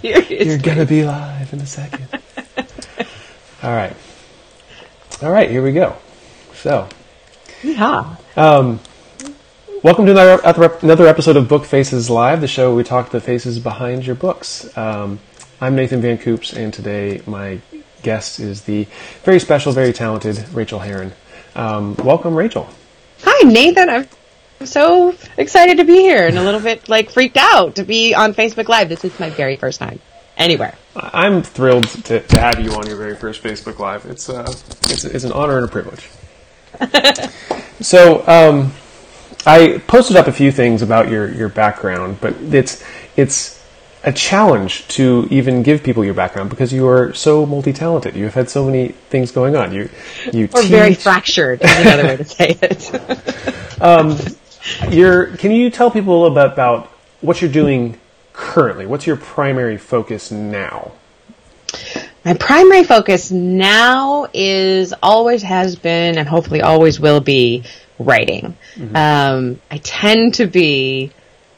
Seriously. You're gonna be live in a second. All right. All right, here we go. So, Yeah. um, welcome to another, another episode of Book Faces Live, the show where we talk the faces behind your books. Um, I'm Nathan Van Coops, and today my guest is the very special, very talented Rachel Herron. Um, welcome, Rachel. Hi, Nathan. I'm so excited to be here and a little bit like freaked out to be on Facebook Live. This is my very first time anywhere. I'm thrilled to, to have you on your very first Facebook Live. It's, uh, it's, it's an honor and a privilege. so, um, I posted up a few things about your, your background, but it's it's a challenge to even give people your background because you are so multi talented. You've had so many things going on. You you Or teach. very fractured is another way to say it. you're, can you tell people about, about what you're doing currently? What's your primary focus now? My primary focus now is always has been and hopefully always will be writing. Um, I tend to be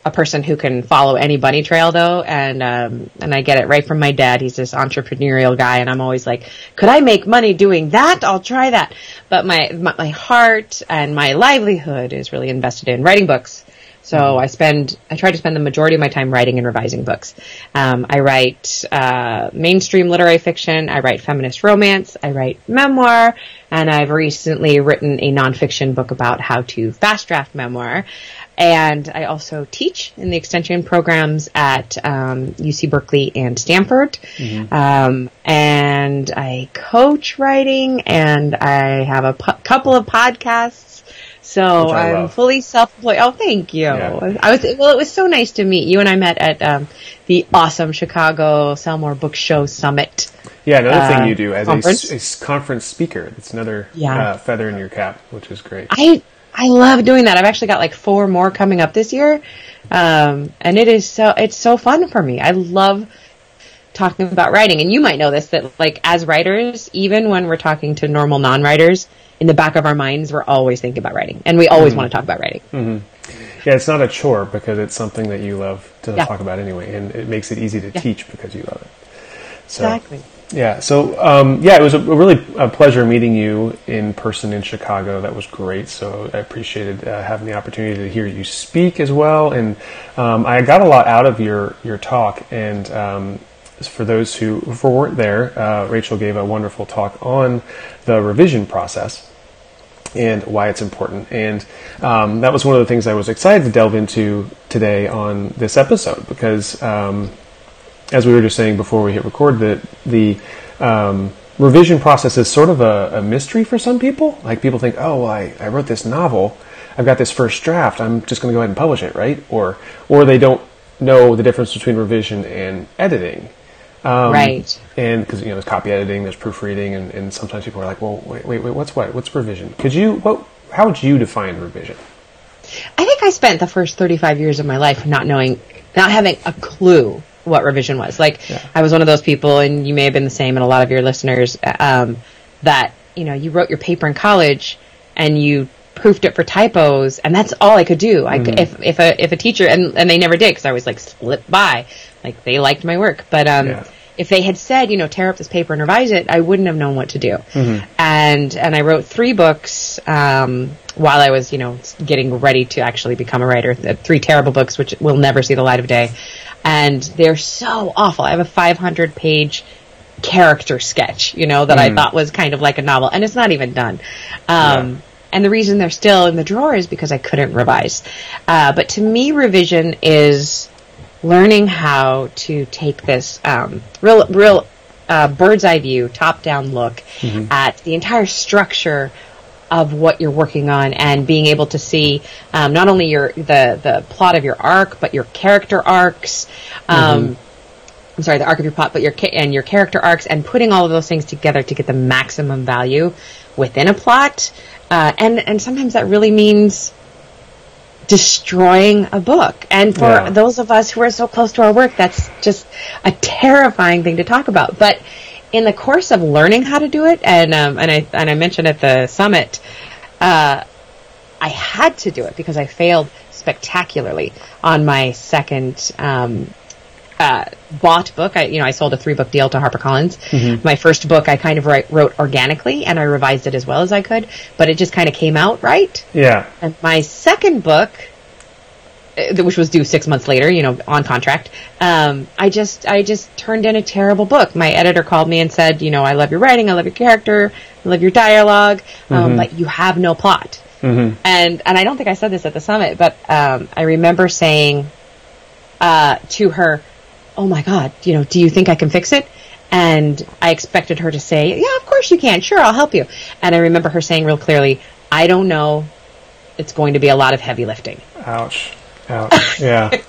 a person who can follow any bunny trail though, and um, and I get it right from my dad. He's this entrepreneurial guy, and I'm always like, could I make money doing that? I'll try that. But my my, my heart and my livelihood is really invested in writing books. So I spend, I try to spend the majority of my time writing and revising books. Um, I write uh, mainstream literary fiction. I write feminist romance. I write memoir, and I've recently written a nonfiction book about how to fast draft memoir. And I also teach in the extension programs at um, UC Berkeley and Stanford. Um, and I coach writing, and I have a pu- couple of podcasts. So I'm love. fully self-employed. Oh, thank you. Yeah. I was well. It was so nice to meet you, and I met at um, the awesome Chicago Sell More Book Show Summit. Yeah, another Uh, thing you do as a, conference? a s- conference speaker. It's another Yeah. uh, feather in your cap, which is great. I I love doing that. I've actually got like four more coming up this year, um, and it is so it's so fun for me. I love talking about writing, and you might know this that like as writers, even when we're talking to normal non-writers, in the back of our minds, we're always thinking about writing, and we always want to talk about writing. Yeah, it's not a chore because it's something that you love to Yeah. talk about anyway, and it makes it easy to teach because you love it. So, Exactly. Yeah. So, um, yeah, it was a, a really a pleasure meeting you in person in Chicago. That was great. So I appreciated uh, having the opportunity to hear you speak as well, and um, I got a lot out of your your talk. And um, for those who, weren't there, uh, Rachel gave a wonderful talk on the revision process and why it's important. And um, that was one of the things I was excited to delve into today on this episode because, um, as we were just saying before we hit record, that the um, revision process is sort of a, a mystery for some people. Like people think, oh, well, I, I wrote this novel, I've got this first draft, I'm just going to go ahead and publish it, right? Or or they don't know the difference between revision and editing. Um, Right. And because you know, there's copy editing, there's proofreading, and, and sometimes people are like, "Well, wait, wait, wait, what's what? What's revision?" Could you? What? How would you define revision? I think I spent the first 35 years of my life not knowing, not having a clue what revision was. Like, Yeah. I was one of those people, and you may have been the same, and a lot of your listeners, um, that, you know, you wrote your paper in college and you proofed it for typos, and that's all I could do. I could, if, if a, if a teacher, and, and they never did, because I was like slipped by, like they liked my work, but, um, Yeah. if they had said, you know, tear up this paper and revise it, I wouldn't have known what to do. And and I wrote three books um, while I was, you know, getting ready to actually become a writer. Three terrible books, which will never see the light of day, and they're so awful. I have a 500 page character sketch, you know, that I thought was kind of like a novel, and it's not even done. Um, And the reason they're still in the drawer is because I couldn't revise. Uh, but to me, revision is learning how to take this um, real, real uh, bird's eye view, top down look at the entire structure of what you're working on, and being able to see um, not only your the the plot of your arc, but your character arcs. Um, I'm sorry, the arc of your plot, but your and your character arcs, and putting all of those things together to get the maximum value within a plot. Uh, and and sometimes that really means destroying a book. And for Yeah. those of us who are so close to our work, that's just a terrifying thing to talk about. But in the course of learning how to do it, and um, and I and I mentioned at the summit, uh, I had to do it because I failed spectacularly on my second um, uh, bought book. I, you know, I sold a three book deal to HarperCollins. Mm-hmm. My first book, I kind of write, wrote organically, and I revised it as well as I could, but it just kind of came out right. Yeah. And my second book, which was due six months later, you know, on contract. Um, I just, I just turned in a terrible book. My editor called me and said, you know, I love your writing, I love your character, I love your dialogue, um, mm-hmm. but you have no plot. Mm-hmm. And and I don't think I said this at the summit, but um, I remember saying uh, to her, "Oh my God, you know, do you think I can fix it?" And I expected her to say, "Yeah, of course you can. Sure, I'll help you." And I remember her saying real clearly, "I don't know. It's going to be a lot of heavy lifting." Ouch. Ouch. Yeah.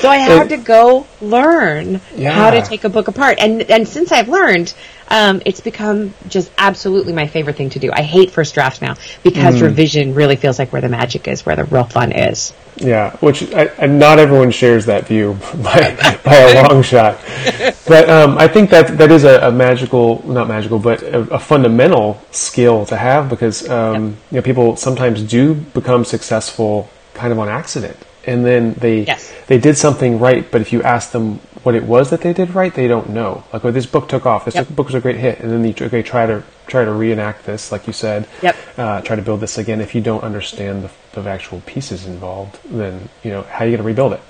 so I had to go learn yeah. how to take a book apart. And and since I've learned, um, it's become just absolutely my favorite thing to do. I hate first drafts now because mm. revision really feels like where the magic is, where the real fun is. Yeah, which I, not everyone shares that view by, by a long shot. But um, I think that that is a, a magical, not magical, but a, a, fundamental skill to have because um, yep. you know people sometimes do become successful kind of on accident and then they yes. they did something right, but if you ask them what it was that they did right, they don't know. Like, well, this book took off. This yep. book was a great hit, and then they okay, try to try to reenact this, like you said. Yep. Uh, try to build this again. If you don't understand the, the actual pieces involved, then you know how are you going to rebuild it?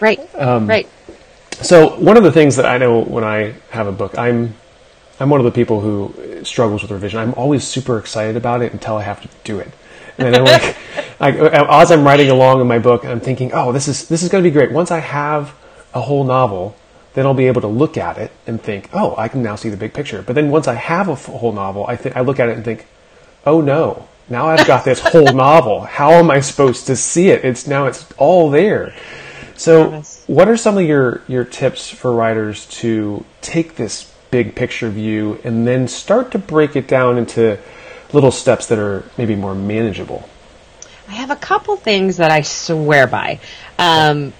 Right. Um, right. So one of the things that I know when I have a book, I'm I'm one of the people who struggles with revision. I'm always super excited about it until I have to do it. And then like, like as I'm writing along in my book, I'm thinking, oh, this is this is going to be great. Once I have a whole novel, then I'll be able to look at it and think, oh, I can now see the big picture. But then once I have a whole novel, I think I look at it and think, oh no, now I've got this whole novel. How am I supposed to see it? It's now it's all there. So, what are some of your your tips for writers to take this big picture view and then start to break it down into little steps that are maybe more manageable? I have a couple things that I swear by. Um,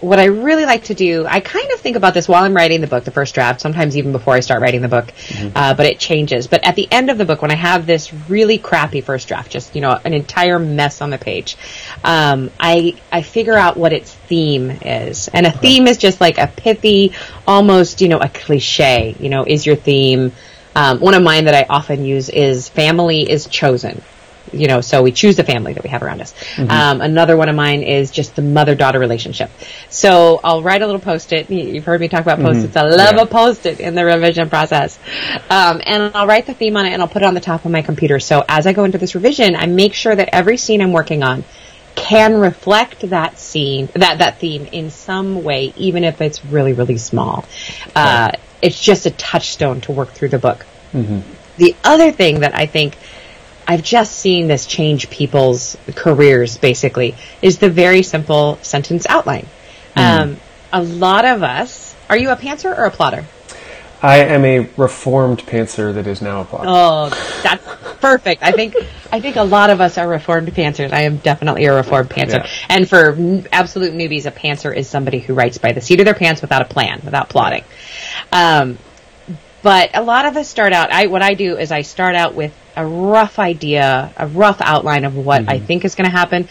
what I really like to do, I kind of think about this while I'm writing the book, the first draft, sometimes even before I start writing the book, mm-hmm. uh, but it changes. But at the end of the book, when I have this really crappy first draft, just, you know, an entire mess on the page, um, I, I figure out what its theme is. And a theme is just like a pithy, almost, you know, a cliche, you know, is your theme, um, one of mine that I often use is family is chosen. You know, so we choose the family that we have around us. Mm-hmm. Um, another one of mine is just the mother-daughter relationship. So I'll write a little post-it. You've heard me talk about post-its. Mm-hmm. I love yeah. a post-it in the revision process. Um, and I'll write the theme on it and I'll put it on the top of my computer. So as I go into this revision, I make sure that every scene I'm working on can reflect that scene, that, that theme in some way, even if it's really, really small. Uh, it's just a touchstone to work through the book. Mm-hmm. The other thing that I think I've just seen this change people's careers basically is the very simple sentence outline. Mm. Um, a lot of us, are you a pantser or a plotter? I am a reformed pantser that is now a plotter. Oh, that's perfect. I think I think a lot of us are reformed pantsers. I am definitely a reformed pantser. Yeah. And for absolute newbies, a pantser is somebody who writes by the seat of their pants without a plan, without plotting. Um, but a lot of us start out. I what I do is I start out with a rough idea, a rough outline of what mm-hmm. I think is going to happen,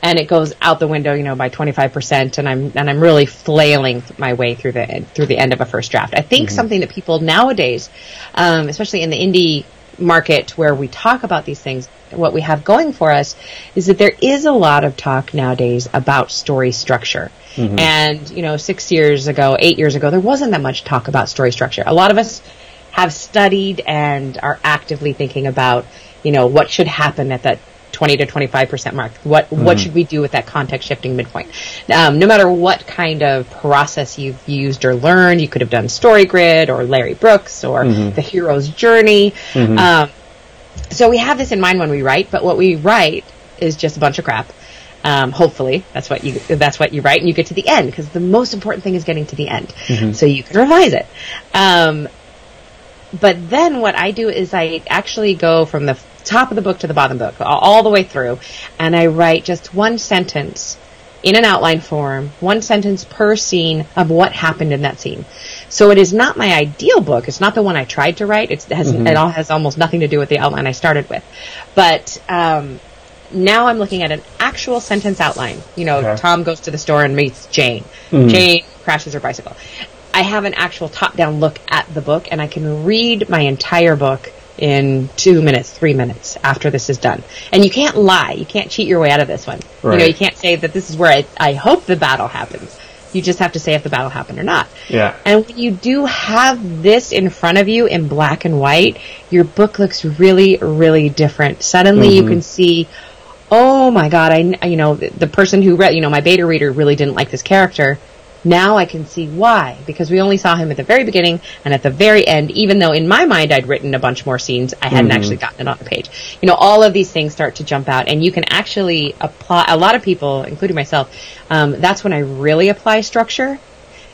and it goes out the window, you know, by twenty five percent, and I'm and I'm really flailing my way through the through the end of a first draft. I think mm-hmm. something that people nowadays, um, especially in the indie market where we talk about these things, what we have going for us is that there is a lot of talk nowadays about story structure. Mm-hmm. And, you know, six years ago, eight years ago, there wasn't that much talk about story structure. A lot of us have studied and are actively thinking about, you know, what should happen at that 20 to 25% mark. What, mm-hmm. what should we do with that context shifting midpoint? Um, no matter what kind of process you've used or learned, you could have done Story Grid or Larry Brooks or mm-hmm. the hero's journey. Mm-hmm. Um, so we have this in mind when we write, but what we write is just a bunch of crap. Um, hopefully, that's what you that's what you write, and you get to the end because the most important thing is getting to the end, mm-hmm. so you can revise it. Um, but then what I do is I actually go from the top of the book to the bottom book, all the way through, and I write just one sentence in an outline form, one sentence per scene of what happened in that scene. So it is not my ideal book. It's not the one I tried to write. It's, it, has, mm-hmm. it all has almost nothing to do with the outline I started with. But um, now I'm looking at an actual sentence outline. You know, Okay. Tom goes to the store and meets Jane. Hmm. Jane crashes her bicycle. I have an actual top-down look at the book, and I can read my entire book in two minutes, three minutes after this is done. And you can't lie. You can't cheat your way out of this one. You know, Right. you can't say that this is where I, I hope the battle happens. You just have to say if the battle happened or not. Yeah. And when you do have this in front of you in black and white, your book looks really, really different. Suddenly you mm-hmm. can see, oh my god, I, you know, the, the person who read, you know, my beta reader really didn't like this character. Now I can see why, because we only saw him at the very beginning and at the very end, even though in my mind I'd written a bunch more scenes, I hadn't actually gotten it on the page. You know, all of these things start to jump out and you can actually apply, a lot of people, including myself, um, that's when I really apply structure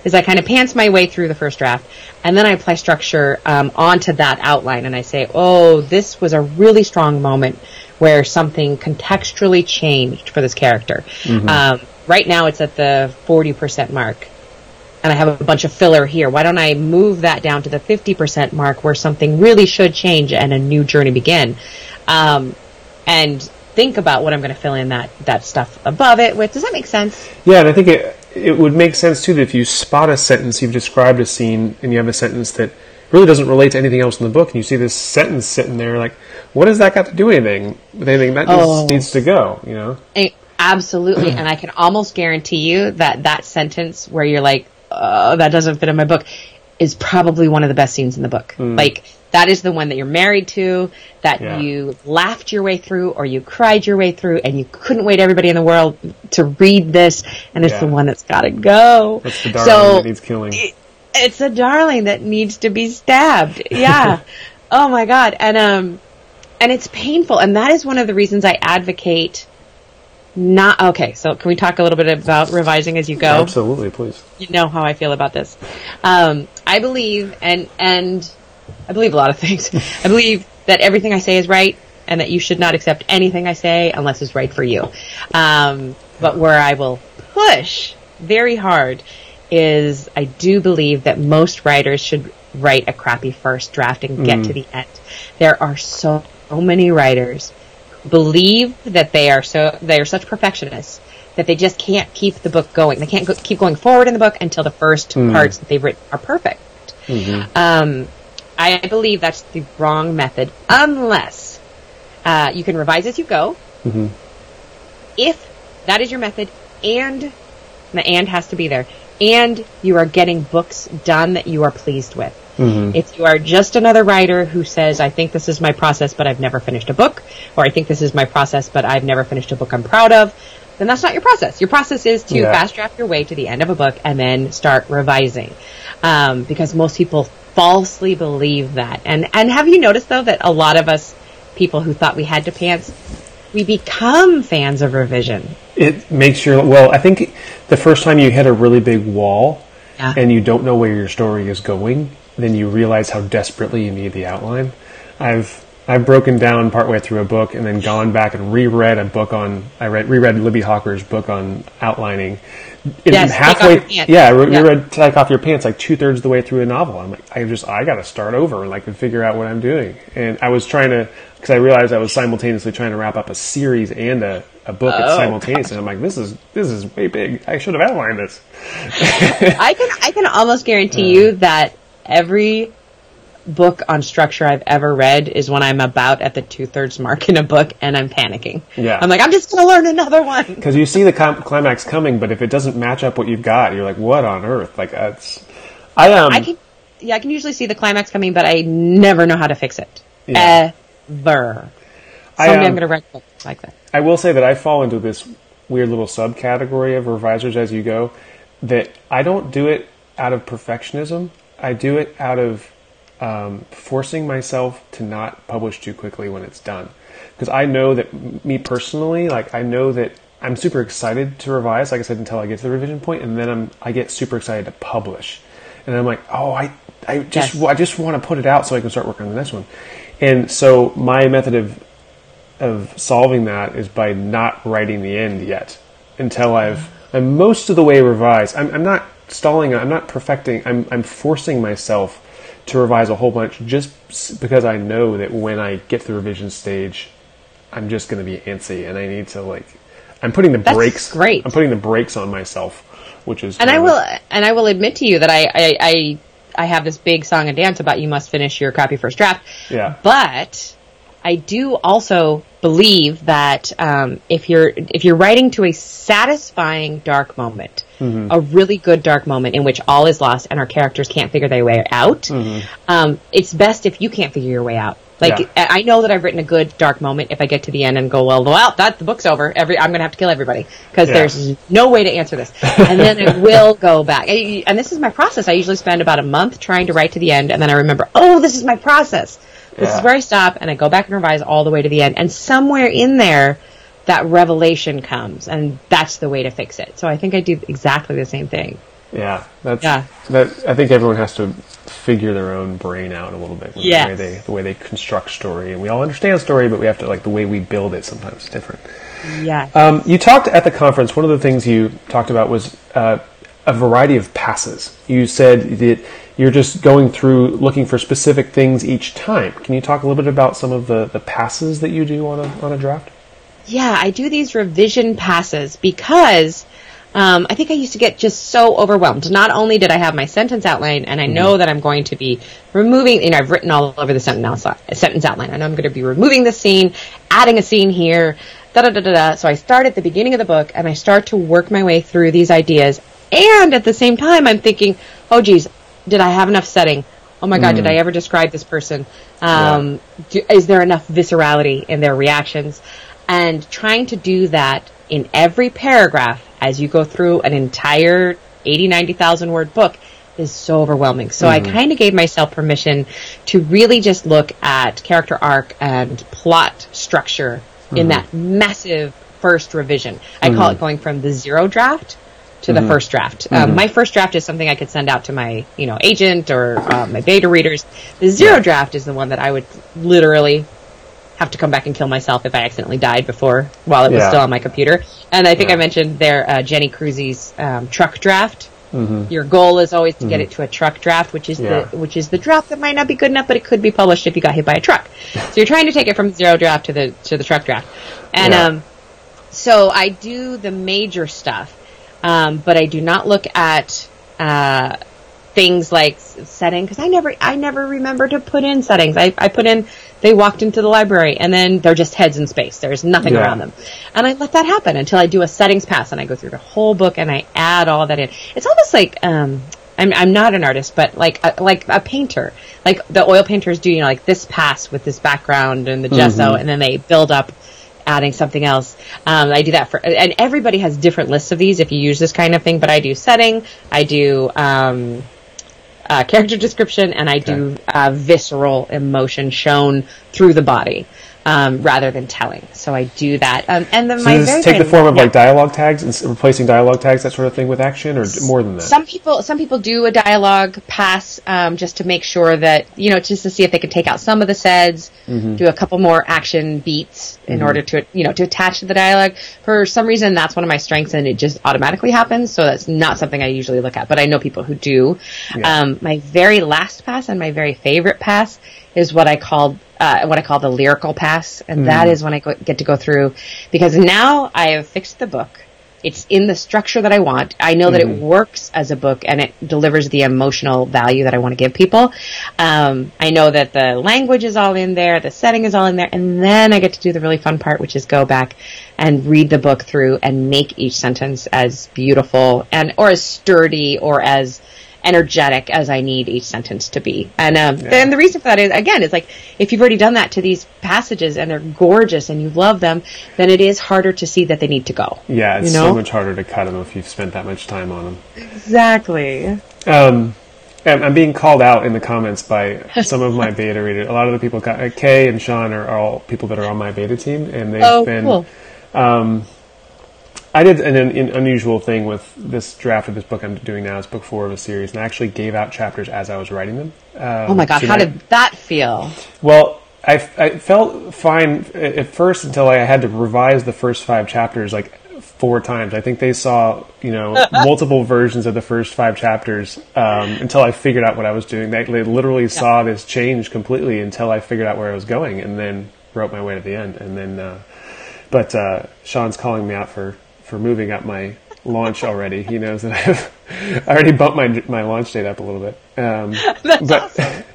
is I kind of pants my way through the first draft, and then I apply structure um, onto that outline, and I say, "Oh, this was a really strong moment where something contextually changed for this character." Um, right now, it's at the forty percent mark, and I have a bunch of filler here. Why don't I move that down to the fifty percent mark, where something really should change and a new journey begin? Um, and think about what I'm going to fill in that that stuff above it with. Does that make sense? Yeah, and I think it it would make sense too that if you spot a sentence, you've described a scene, and you have a sentence that really doesn't relate to anything else in the book, and you see this sentence sitting there, like, what has that got to do with anything? With anything that Oh. needs, needs to go, you know? Eh, Absolutely, and I can almost guarantee you that that sentence where you're like, "Oh, that doesn't fit in my book," is probably one of the best scenes in the book. Like that is the one that you're married to, that Yeah. you laughed your way through, or you cried your way through, and you couldn't wait everybody in the world to read this, and it's Yeah. the one that's got to go. That's the darling so that needs killing. it- it's a darling that needs to be stabbed. Yeah. oh my god. And um and it's painful and that is one of the reasons I advocate not okay, so can we talk a little bit about revising as you go? Absolutely, please. You know how I feel about this. Um I believe and and I believe a lot of things. I believe that everything I say is right and that you should not accept anything I say unless it's right for you. Um, but where I will push very hard is I do believe that most writers should write a crappy first draft and get to the end. There are so many writers who believe that they are so they are such perfectionists that they just can't keep the book going. They can't go, keep going forward in the book until the first parts that they've written are perfect. Um, I believe that's the wrong method, unless uh, you can revise as you go. If that is your method, and the and has to be there, and you are getting books done that you are pleased with. If you are just another writer who says, I think this is my process, but I've never finished a book, or I think this is my process, but I've never finished a book I'm proud of, then that's not your process. Your process is to Yeah. fast draft your way to the end of a book and then start revising. Um, because most people falsely believe that. And, and have you noticed though that a lot of us people who thought we had to pants, we become fans of revision. It makes your well. I think the first time you hit a really big wall, Yeah. and you don't know where your story is going, then you realize how desperately you need the outline. I've I've broken down partway through a book and then gone back and reread a book on I read reread Libbie Hawker's book on outlining. Yes, take off your pants. Yeah, I re- Yeah. reread Take Off Your Pants like two thirds of the way through a novel. I'm like, I just I got to start over and like and figure out what I'm doing. And I was trying to because I realized I was simultaneously trying to wrap up a series and a, a book at Oh. simultaneously. I'm like, this is this is way big. I should have outlined this. I can I can almost guarantee you that every book on structure I've ever read is when I'm about at the two thirds mark in a book and I'm panicking. Yeah. I'm like, I'm just gonna learn another one. Because you see the com- climax coming, but if it doesn't match up what you've got, you're like, what on earth? Like that's. I um. I can yeah, I can usually see the climax coming, but I never know how to fix it. Yeah. Ever. I, Someday um, I'm gonna write like that. I will say that I fall into this weird little subcategory of revisers as you go. That I don't do it out of perfectionism. I do it out of um, forcing myself to not publish too quickly when it's done. Because I know that me personally, like I know that I'm super excited to revise. Like I said, until I get to the revision point, and then I'm I get super excited to publish, and I'm like, oh, I I just Yes. I just want to put it out so I can start working on the next one. And so my method of of solving that is by not writing the end yet until I've I'm most of the way revised. I'm, I'm not stalling. I'm not perfecting. I'm I'm forcing myself to revise a whole bunch just because I know that when I get to the revision stage, I'm just going to be antsy, and I need to like. I'm putting the That's brakes. great. I'm putting the brakes on myself, which is. And I of- will, and I will admit to you that I, I, I, I have this big song and dance about you must finish your crappy first draft. Yeah. But I do also believe that um, if you're if you're writing to a satisfying dark moment, Mm-hmm. a really good dark moment in which all is lost and our characters can't figure their way out, um, it's best if you can't figure your way out. Like Mm-hmm. Yeah. I know that I've written a good dark moment if I get to the end and go, well, well, that the book's over. Every I'm going to have to kill everybody because there's no way to answer this. And then I will go back. And and this is my process. I usually spend about a month trying to write to the end, and then I remember, oh, this is my process. This Yeah. is where I stop, and I go back and revise all the way to the end. And somewhere in there, that revelation comes, and that's the way to fix it. So I think I do exactly the same thing. Yeah, that's Yeah. that. I think everyone has to figure their own brain out a little bit. with Yes. the way they the way they construct story, and we all understand story, but we have to like the way we build it. Sometimes is different. Yeah. Um, you talked at the conference. One of the things you talked about was uh, a variety of passes. You said that you're just going through looking for specific things each time. Can you talk a little bit about some of the, the passes that you do on a on a draft? Yeah, I do these revision passes because um, I think I used to get just so overwhelmed. Not only did I have my sentence outline, and I know that I'm going to be removing, you know, I've written all over the sentence outline. I know I'm going to be removing the scene, adding a scene here, da da da da da. So I start at the beginning of the book, and I start to work my way through these ideas. And at the same time, I'm thinking, oh, geez, did I have enough setting? Oh my God, did I ever describe this person? Um, do, is there enough viscerality in their reactions? And trying to do that in every paragraph as you go through an entire 80, 90,000 word book is so overwhelming. So I mm-hmm. kind of gave myself permission to really just look at character arc and plot structure in mm-hmm. that massive first revision. I call it mm-hmm. going from the zero draft to the first draft. Um, my first draft is something I could send out to my, you know, agent or uh, my beta readers. The zero draft is the one that I would literally have to come back and kill myself if I accidentally died before while it was Yeah. still on my computer. And I think Yeah. I mentioned there uh, Jenny Crusie's um, truck draft. Your goal is always to get it to a truck draft, which is Mm-hmm. Yeah. the which is the draft that might not be good enough, but it could be published if you got hit by a truck. so you're trying to take it from zero draft to the to the truck draft, and um, so I do the major stuff, um, but I do not look at uh, things like setting because I never I never remember to put in settings. I, I put in they walked into the library and then they're just heads in space. There's nothing Yeah. around them, and I let that happen until I do a settings pass and I go through the whole book and I add all that in. It's almost like um, I'm I'm not an artist, but like a, like a painter, like the oil painters do. You know, like this pass with this background and the gesso, and then they build up adding something else. Um, I do that for, and everybody has different lists of these if you use this kind of thing, but I do setting, I do, um, uh, character description, and I do uh, visceral emotion shown through the body um, rather than telling. So I do that. Um, and then So my does take the form of yeah. like dialogue tags and replacing dialogue tags, that sort of thing, with action, or more than that? Some people, some people do a dialogue pass um, just to make sure that you know, just to see if they can take out some of the seds, Mm-hmm. do a couple more action beats in order to you know to attach to the dialogue. For some reason, that's one of my strengths, and it just automatically happens. So that's not something I usually look at, but I know people who do. Yeah. Um, my very last pass and my very favorite pass is what I call uh, what I call the lyrical pass, and that Mm. is when I go, get to go through because now I have fixed the book. It's in the structure that I want. I know that it works as a book and it delivers the emotional value that I want to give people. Um, I know that the language is all in there, the setting is all in there, and then I get to do the really fun part, which is go back and read the book through and make each sentence as beautiful and or as sturdy or as energetic as I need each sentence to be. And um, and the reason for that is again, it's like if you've already done that to these passages and they're gorgeous and you love them, then it is harder to see that they need to go. yeah, it's you know? so much harder to cut them if you've spent that much time on them. Exactly. Um, I'm being called out in the comments by some of my beta readers. A lot of the people, uh, Kay and Sean, are, all people that are on my beta team, and they've Oh, been. cool. I did an, an unusual thing with this draft of this book I'm doing now. It's book four of a series, and I actually gave out chapters as I was writing them. Um, Oh my god, so how that- did that feel? Well, I, I felt fine at first until I had to revise the first five chapters like four times. I think they saw you know multiple versions of the first five chapters um, until I figured out what I was doing. They, they literally saw this change completely until I figured out where I was going, and then wrote my way to the end, and then. Uh, but uh, Sean's calling me out for for moving up my launch already. He knows that I've I already bumped my my launch date up a little bit. Um, but, awesome.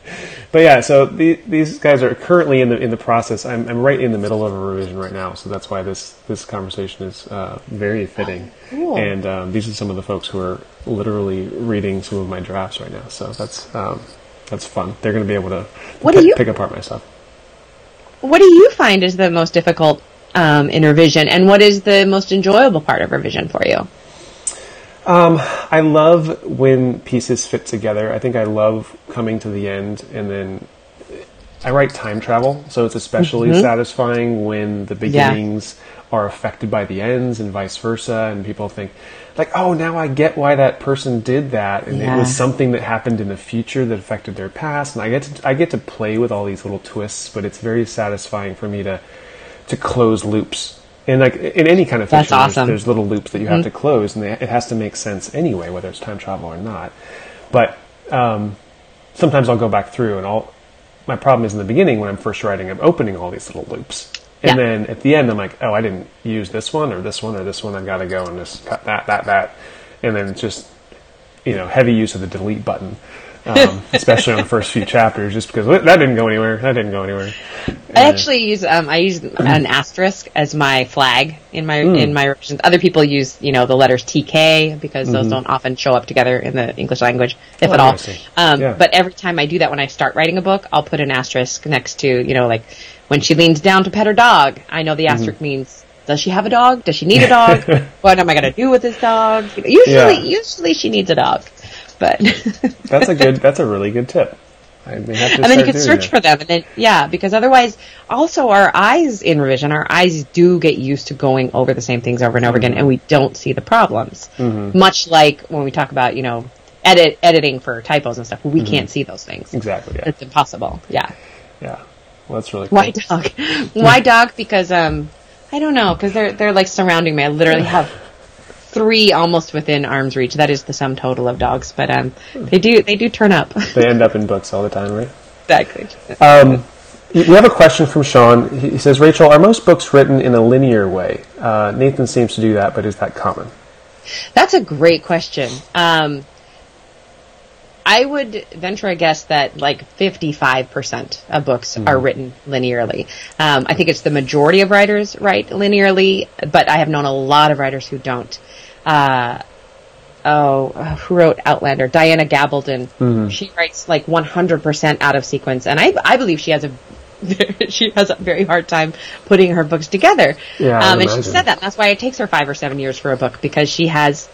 But yeah, so the, these guys are currently in the in the process. I'm, I'm right in the middle of a revision right now, so that's why this this conversation is uh, very fitting. Cool. And um, these are some of the folks who are literally reading some of my drafts right now. So that's um, that's fun. They're going to be able to What do you- pick apart my stuff. What do you find is the most difficult um, in revision, and what is the most enjoyable part of revision for you? Um, I love when pieces fit together. I think I love coming to the end and then I write time travel, so it's especially satisfying when the beginnings are affected by the ends and vice versa and people think like, "Oh, now I get why that person did that." And it was something that happened in the future that affected their past. And I get to I get to play with all these little twists, but it's very satisfying for me to to close loops. And like in any kind of That's fiction, there's- awesome. there's little loops that you have to close, and they, it has to make sense anyway, whether it's time travel or not. But um, sometimes I'll go back through, and I'll. My problem is in the beginning when I'm first writing, I'm opening all these little loops, and Yeah. then at the end, I'm like, oh, I didn't use this one or this one or this one. I've got to go and just cut that, that, that, and then it's just you know heavy use of the delete button. Um, especially on the first few chapters, just because that didn't go anywhere. That didn't go anywhere. I actually use um, I use an asterisk as my flag in my in my revisions. Other people use you know the letters TK because those don't often show up together in the English language, if Oh, at all. Um, Yeah. But every time I do that, when I start writing a book, I'll put an asterisk next to you know like when she leans down to pet her dog. I know the asterisk means. Does she have a dog? Does she need a dog? what am I going to do with this dog? Usually, Yeah. usually she needs a dog, but That's a good. That's a really good tip. I may have to and then you can search that. for them and then yeah because otherwise also our eyes in revision our eyes do get used to going over the same things over and over again and we don't see the problems Mm-hmm. much like when we talk about you know edit editing for typos and stuff we Mm-hmm. can't see those things Exactly. Yeah. it's impossible yeah Yeah. Well, that's really cool. why dog why dog because um i don't know because they're they're like surrounding me i literally have three almost within arm's reach that is the sum total of dogs but um they do they do turn up They end up in books all the time, right? exactly Um, we have a question from Sean. He says, Rachel, are most books written in a linear way? Uh, Nathan seems to do that, but is that common? That's a great question. Um, I would venture a guess that like 55% of books are written linearly. Um, I think it's the majority of writers write linearly, but I have known a lot of writers who don't. Uh, oh, who wrote Outlander? Diana Gabaldon. She writes like 100% out of sequence, and I, I believe she has a she has a very hard time putting her books together. Yeah, um, and she said that. And that's why it takes her five or seven years for a book because she has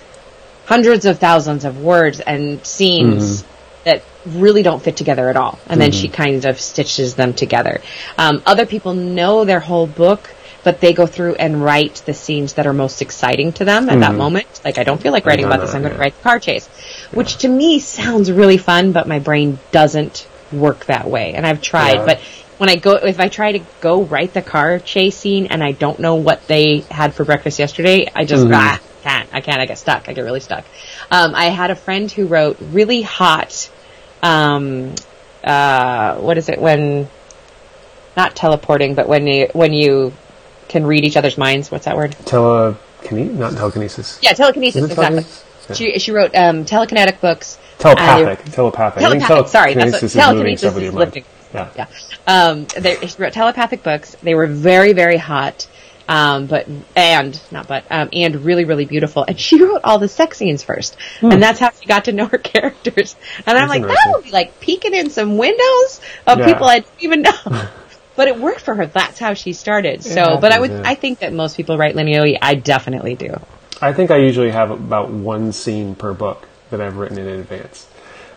hundreds of thousands of words and scenes that really don't fit together at all. And then she kind of stitches them together. Um, other people know their whole book, but they go through and write the scenes that are most exciting to them at that moment. Like, I don't feel like writing about this. I'm going yeah. to write the car chase, which to me sounds really fun, but my brain doesn't work that way. And I've tried, Yeah. but when I go, if I try to go write the car chase scene and I don't know what they had for breakfast yesterday, I just, ah, can't, I can't, I get stuck. I get really stuck. Um, I had a friend who wrote really hot, um, uh, what is it when, not teleporting, but when you, when you can read each other's minds, what's that word? Telekine- not telekinesis. Yeah, telekinesis, Is exactly. telekinesis? Yeah. She, she wrote, um, telekinetic books. Telepathic. Uh, telepathic. Telepathic. Sorry, that's what, is telekinesis is lifting. Yeah. Yeah. Um, they, wrote telepathic books. They were very, very hot. Um, but, and, not but, um, and really, really beautiful. And she wrote all the sex scenes first. And that's how she got to know her characters. And I'm Hmm. Like, that would be like peeking in some windows of Yeah. people I didn't even know. but it worked for her. That's how she started. So, but I would, yeah. I think that most people write linearly. I definitely do. I think I usually have about one scene per book that I've written in advance.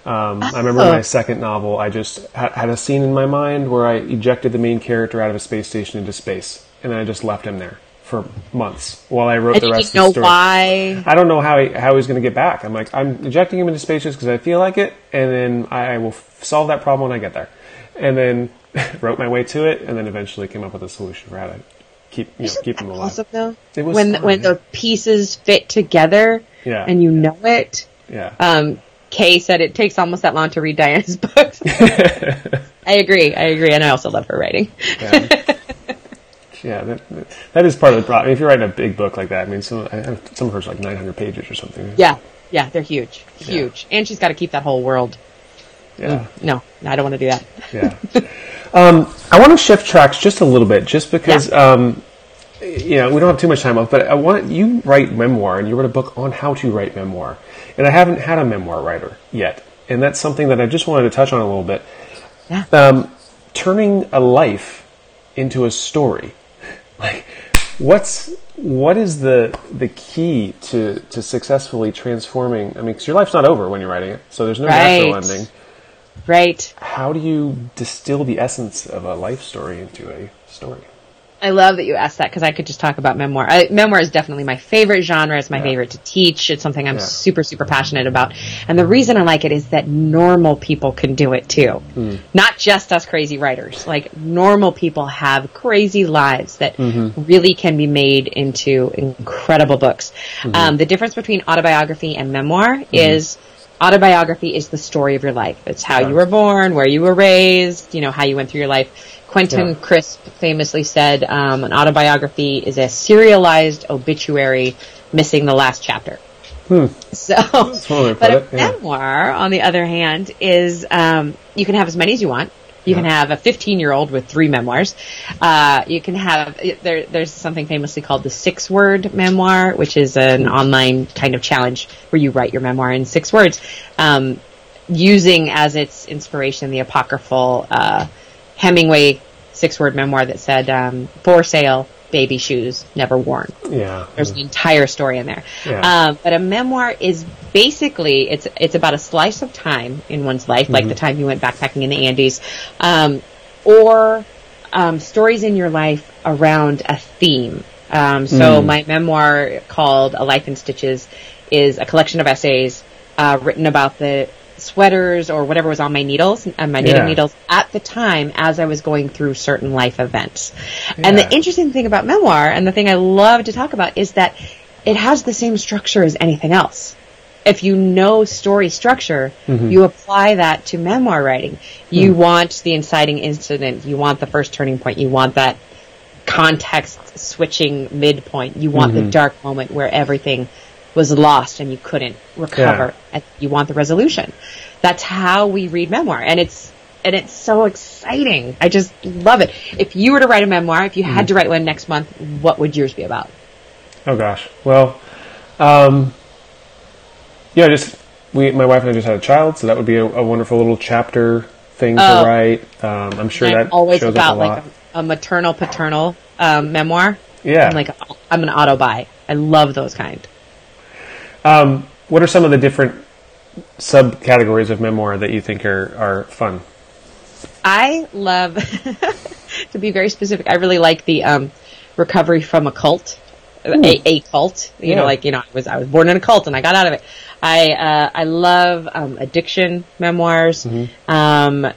Um, I remember Oh. my second novel, I just ha- had a scene in my mind where I ejected the main character out of a space station into space, and then I just left him there for months while I wrote And the rest of the know story. why. I don't know how he, how he's going to get back. I'm like, I'm ejecting him into space just because I feel like it, and then I will f- solve that problem when I get there. And then wrote my way to it, and then eventually came up with a solution for how to keep you know, keep that him alive. awesome though? It was when fun, when yeah. the pieces fit together, Yeah. and you know it. Yeah. Um, Kay said it takes almost that long to read Diana's books. I agree. I agree, and I also love her writing. Yeah. Yeah, that, that is part of the problem. If you're writing a big book like that, I mean, some some of hers like 900 pages or something. Yeah, yeah, they're huge, huge, yeah. and she's got to keep that whole world. Yeah. Mm, no, I don't want to do that. yeah. Um, I want to shift tracks just a little bit, just because. Yeah. Um, you know, we don't have too much time left, but I want you write memoir, and you wrote a book on how to write memoir, and I haven't had a memoir writer yet, and that's something that I just wanted to touch on a little bit. Yeah. Um, turning a life into a story, like what's what is the the key to to successfully transforming? I mean, because your life's not over when you're writing it, so there's no right. natural ending. Right. How do you distill the essence of a life story into a story? I love that you asked that because I could just talk about memoir. I, memoir is definitely my favorite genre. It's my yeah. favorite to teach. It's something I'm yeah. super, super passionate about. And the reason I like it is that normal people can do it too. Mm. Not just us crazy writers. Like normal people have crazy lives that mm-hmm. really can be made into incredible books. Mm-hmm. Um, the difference between autobiography and memoir mm-hmm. is autobiography is the story of your life. It's how you were born, where you were raised, you know, how you went through your life Quentin yeah. Crisp famously said um, an autobiography is a serialized obituary missing the last chapter. Hmm. So, but a yeah. memoir, on the other hand, is um, you can have as many as you want. You yeah. can have a 15 year old with three memoirs. Uh, you can have, there, there's something famously called the six word memoir, which is an online kind of challenge where you write your memoir in six words, um, using as its inspiration the apocryphal, uh, Hemingway six word memoir that said, um, for sale, baby shoes never worn. Yeah. There's an entire story in there. Yeah. Um, but a memoir is basically, it's, it's about a slice of time in one's life, mm-hmm. like the time you went backpacking in the Andes, um, or, um, stories in your life around a theme. Um, so mm. my memoir called A Life in Stitches is a collection of essays, uh, written about the sweaters or whatever was on my needles, uh, my knitting yeah. needles at the time as I was going through certain life events. Yeah. And the interesting thing about memoir and the thing I love to talk about is that it has the same structure as anything else. If you know story structure, mm-hmm. you apply that to memoir writing. You mm. want the inciting incident. You want the first turning point. You want that context switching midpoint. You want mm-hmm. the dark moment where everything was lost and you couldn't recover. Yeah. You want the resolution. That's how we read memoir, and it's and it's so exciting. I just love it. If you were to write a memoir, if you had mm. to write one next month, what would yours be about? Oh gosh, well, um, yeah, just we, my wife and I just had a child, so that would be a, a wonderful little chapter thing oh. to write. Um, I'm sure that always about like a, a, maternal paternal um, memoir. Yeah, I'm like I'm an auto buy. I love those kind. Um, what are some of the different subcategories of memoir that you think are, are fun? I love, to be very specific, I really like the um, recovery from a cult. A, a, cult, you yeah. know, like you know, I was I was born in a cult and I got out of it. I uh, I love um, addiction memoirs. Mm-hmm. Um,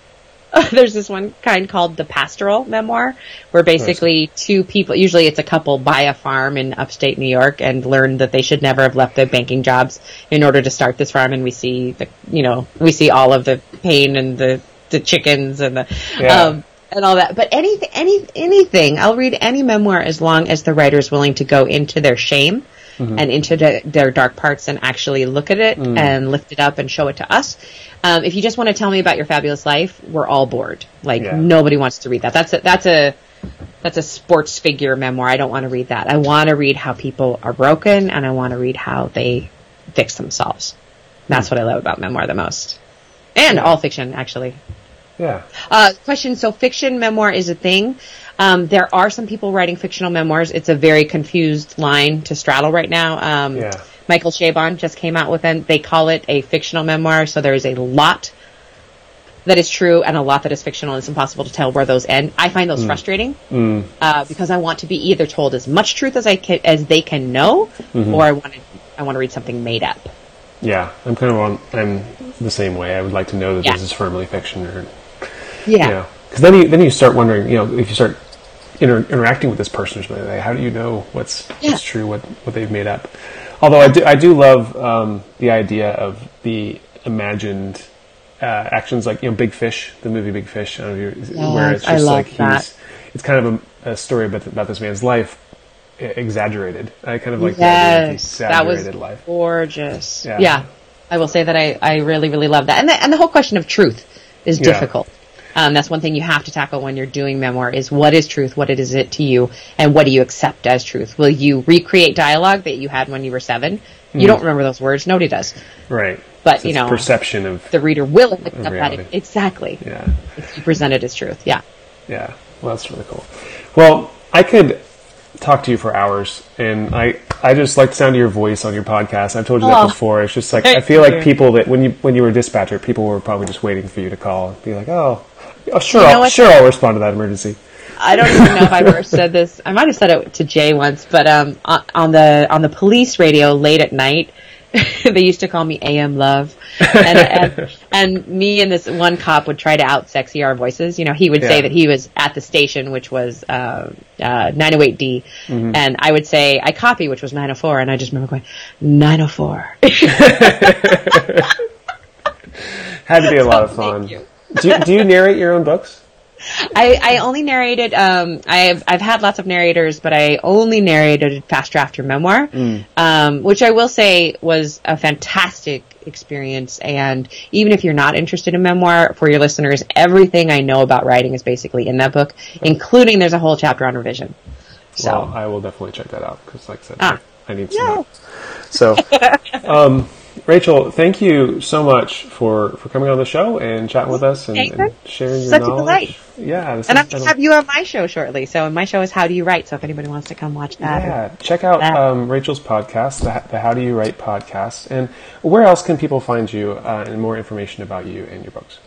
there's this one kind called the pastoral memoir, where basically two people, usually it's a couple, buy a farm in upstate New York and learn that they should never have left their banking jobs in order to start this farm. And we see the, you know, we see all of the pain and the the chickens and the. Yeah. Um, and all that, but anything, any, anything, I'll read any memoir as long as the writer is willing to go into their shame mm-hmm. and into the, their dark parts and actually look at it mm. and lift it up and show it to us. Um, if you just want to tell me about your fabulous life, we're all bored. Like yeah. nobody wants to read that. That's a, that's a that's a sports figure memoir. I don't want to read that. I want to read how people are broken, and I want to read how they fix themselves. That's what I love about memoir the most, and all fiction actually. Yeah. Uh, question. So fiction memoir is a thing. Um, there are some people writing fictional memoirs. It's a very confused line to straddle right now. Um, yeah. Michael Chabon just came out with it. They call it a fictional memoir. So there is a lot that is true and a lot that is fictional. And it's impossible to tell where those end. I find those mm. frustrating mm. Uh, because I want to be either told as much truth as I can, as they can know, mm-hmm. or I want to I want to read something made up. Yeah, I'm kind of on. I'm the same way. I would like to know that yeah. this is firmly fiction, or yeah, because you know, then you then you start wondering, you know, if you start inter- interacting with this person, or something like, that. how do you know what's yeah. what's true, what what they've made up? Although I do, I do love um, the idea of the imagined uh, actions, like you know, Big Fish, the movie Big Fish, yes, where it's just like he's it's kind of a, a story about, about this man's life exaggerated. I kind of like the idea of the that was exaggerated life. gorgeous. Yeah. Yeah. I will say that I, I really, really love that. And the, and the whole question of truth is Yeah. difficult. Um, that's one thing you have to tackle when you're doing memoir is what is truth, what is it to you, and what do you accept as truth? Will you recreate dialogue that you had when you were seven? You don't remember those words. Nobody does. Right. But, So you know, perception of The reader will accept that exactly. yeah. If you present it as truth. Yeah. Yeah, well, that's really cool. Well, I could talk to you for hours, and I I just like the sound of your voice on your podcast. I've told you that Oh. before. It's just like I feel like people that when you when you were a dispatcher, people were probably just waiting for you to call and be like, oh, oh sure, You know I'll, sure, I'll respond to that emergency. I don't even know if I've ever said this. I might have said it to Jay once, but um, on, the on the police radio late at night, they used to call me AM Love, and, and and me and this one cop would try to out sexy our voices. You know, he would Yeah. say that he was at the station, which was uh, uh, 908D, Mm-hmm. and I would say I copy, which was 904, and I just remember going 904. Had to be a lot of fun. Thank you. do, you, do you narrate your own books? I, I only narrated. Um, I've I've had lots of narrators, but I only narrated Fast Draft Your Memoir, um, which I will say was a fantastic experience. And even if you're not interested in memoir, for your listeners, everything I know about writing is basically in that book, including there's a whole chapter on revision. So Well, I will definitely check that out because, like I said, Ah. I need some. Yay. help. So, um, Rachael, thank you so much for, for coming on the show and chatting with us and, and sharing your such a knowledge. delight. Yeah, this and I'm gonna have you on my show shortly. So my show is How Do You Write. So if anybody wants to come watch that, Yeah, check out um, Rachael's podcast, the, the How Do You Write podcast, and where else can people find you uh, and more information about you and your books?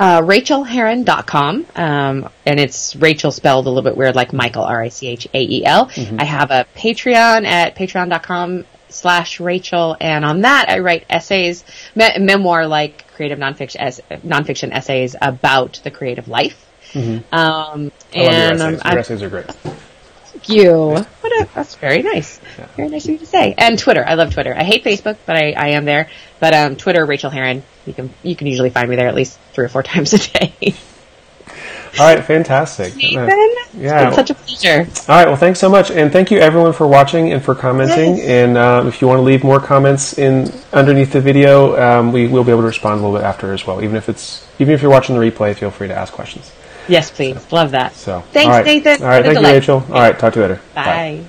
uh, rachaelherron.com. Um, and it's Rachael spelled a little bit weird, like Michael, R-I-C-H-A-E-L. I have a Patreon at patreon.com slash Rachael. And on that, I write essays, me- memoir like creative nonfiction, es- nonfiction essays about the creative life. Um, I love your and essays. um, your essays are great. thank you. What a, that's very nice. Very nice of you to say. And Twitter. I love Twitter. I hate Facebook, but I, I am there. But um, Twitter, Rachael Herron. You can you can usually find me there at least three or four times a day. All right, fantastic. Nathan, yeah. it's been such a pleasure. All right, well, thanks so much, and thank you everyone for watching and for commenting. Yes. And uh, if you want to leave more comments in underneath the video, um, we will be able to respond a little bit after as well. Even if it's even if you're watching the replay, feel free to ask questions. Yes, please. Love that. So, Thanks, all right. Nathan. All right, Good thank you, delight. Rachael. All right, talk to you later. Bye.